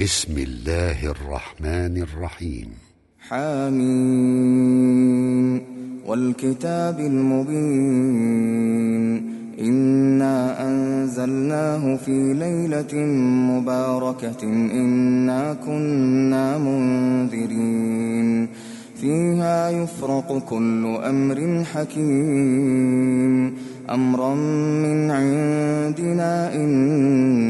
بسم الله الرحمن الرحيم. حامين والكتاب المبين. إنا أنزلناه في ليلة مباركة. إنا كنا منذرين. فيها يفرق كل أمر حكيم. أمرا من عندنا كنا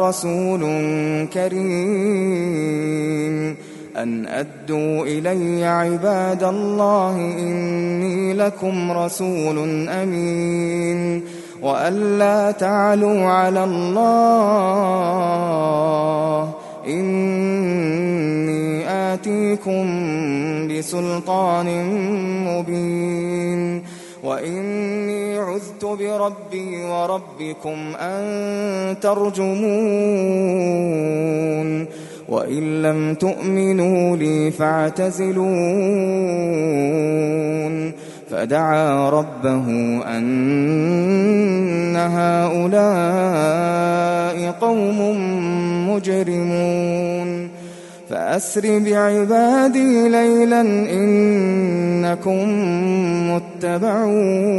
رسول كريم. أن أدوا إلي عباد الله إني لكم رسول أمين. وأن لا تعلوا على الله إني آتيكم بسلطان مبين. عذت بربي وربكم أن ترجمون وإن لم تؤمنوا لي فاعتزلون فدعا ربه أن هؤلاء قوم مجرمون فأسر بعبادي ليلا إنكم متبعون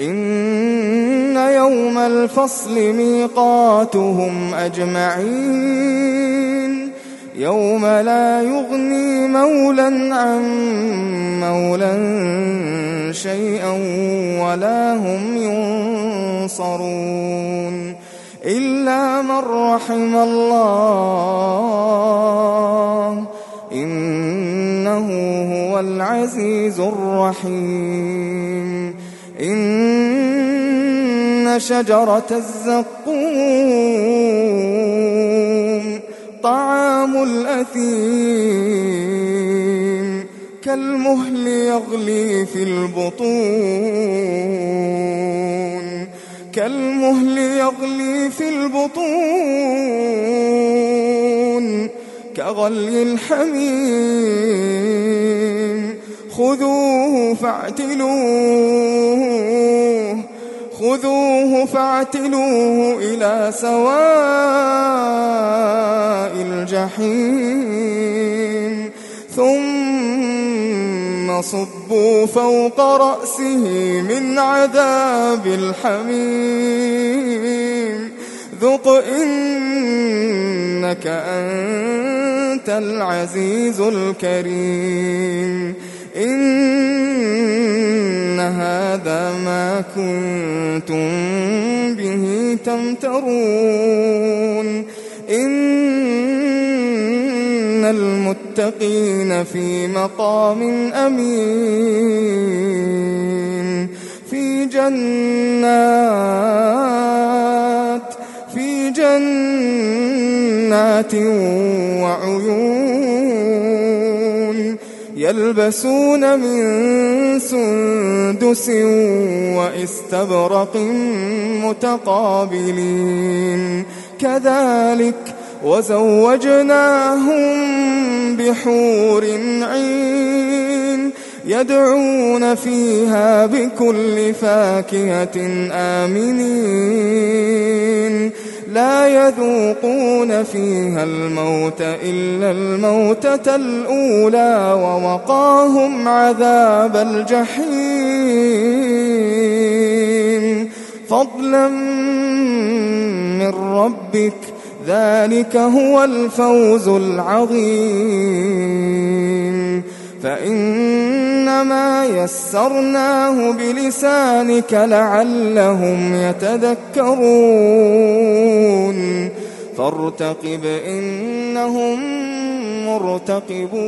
إن يوم الفصل ميقاتهم أجمعين. يوم لا يغني مولا عن مولا شيئا ولا هم ينصرون. إلا من رحم الله إنه هو العزيز الرحيم. إن شجرة الزقوم طعام الأثيم كالمهل يغلي في البطون كالمهل يغلي في البطون كغلي الحميم خذوه فاعتلوه خذوه فاعتلوه إلى سواء الجحيم. ثم صبوا فوق رأسه من عذاب الحميم. ذق إنك أنت العزيز الكريم. إن هذا ما كنتم به تمترون. إن المتقين في مقام أمين. في جنات في جنات وعيون يلبسون من سندس واستبرق متقابلين. كذلك وزوجناهم بحور عين يدعون فيها بكل فاكهة آمنين. لا يذوقون فيها الموت إلا الموتة الأولى ووقاهم عذاب الجحيم. فضلا من ربك ذلك هو الفوز العظيم. فإنما يسرناه بلسانك لعلهم يتذكرون. فارتقب إنهم مرتقبون.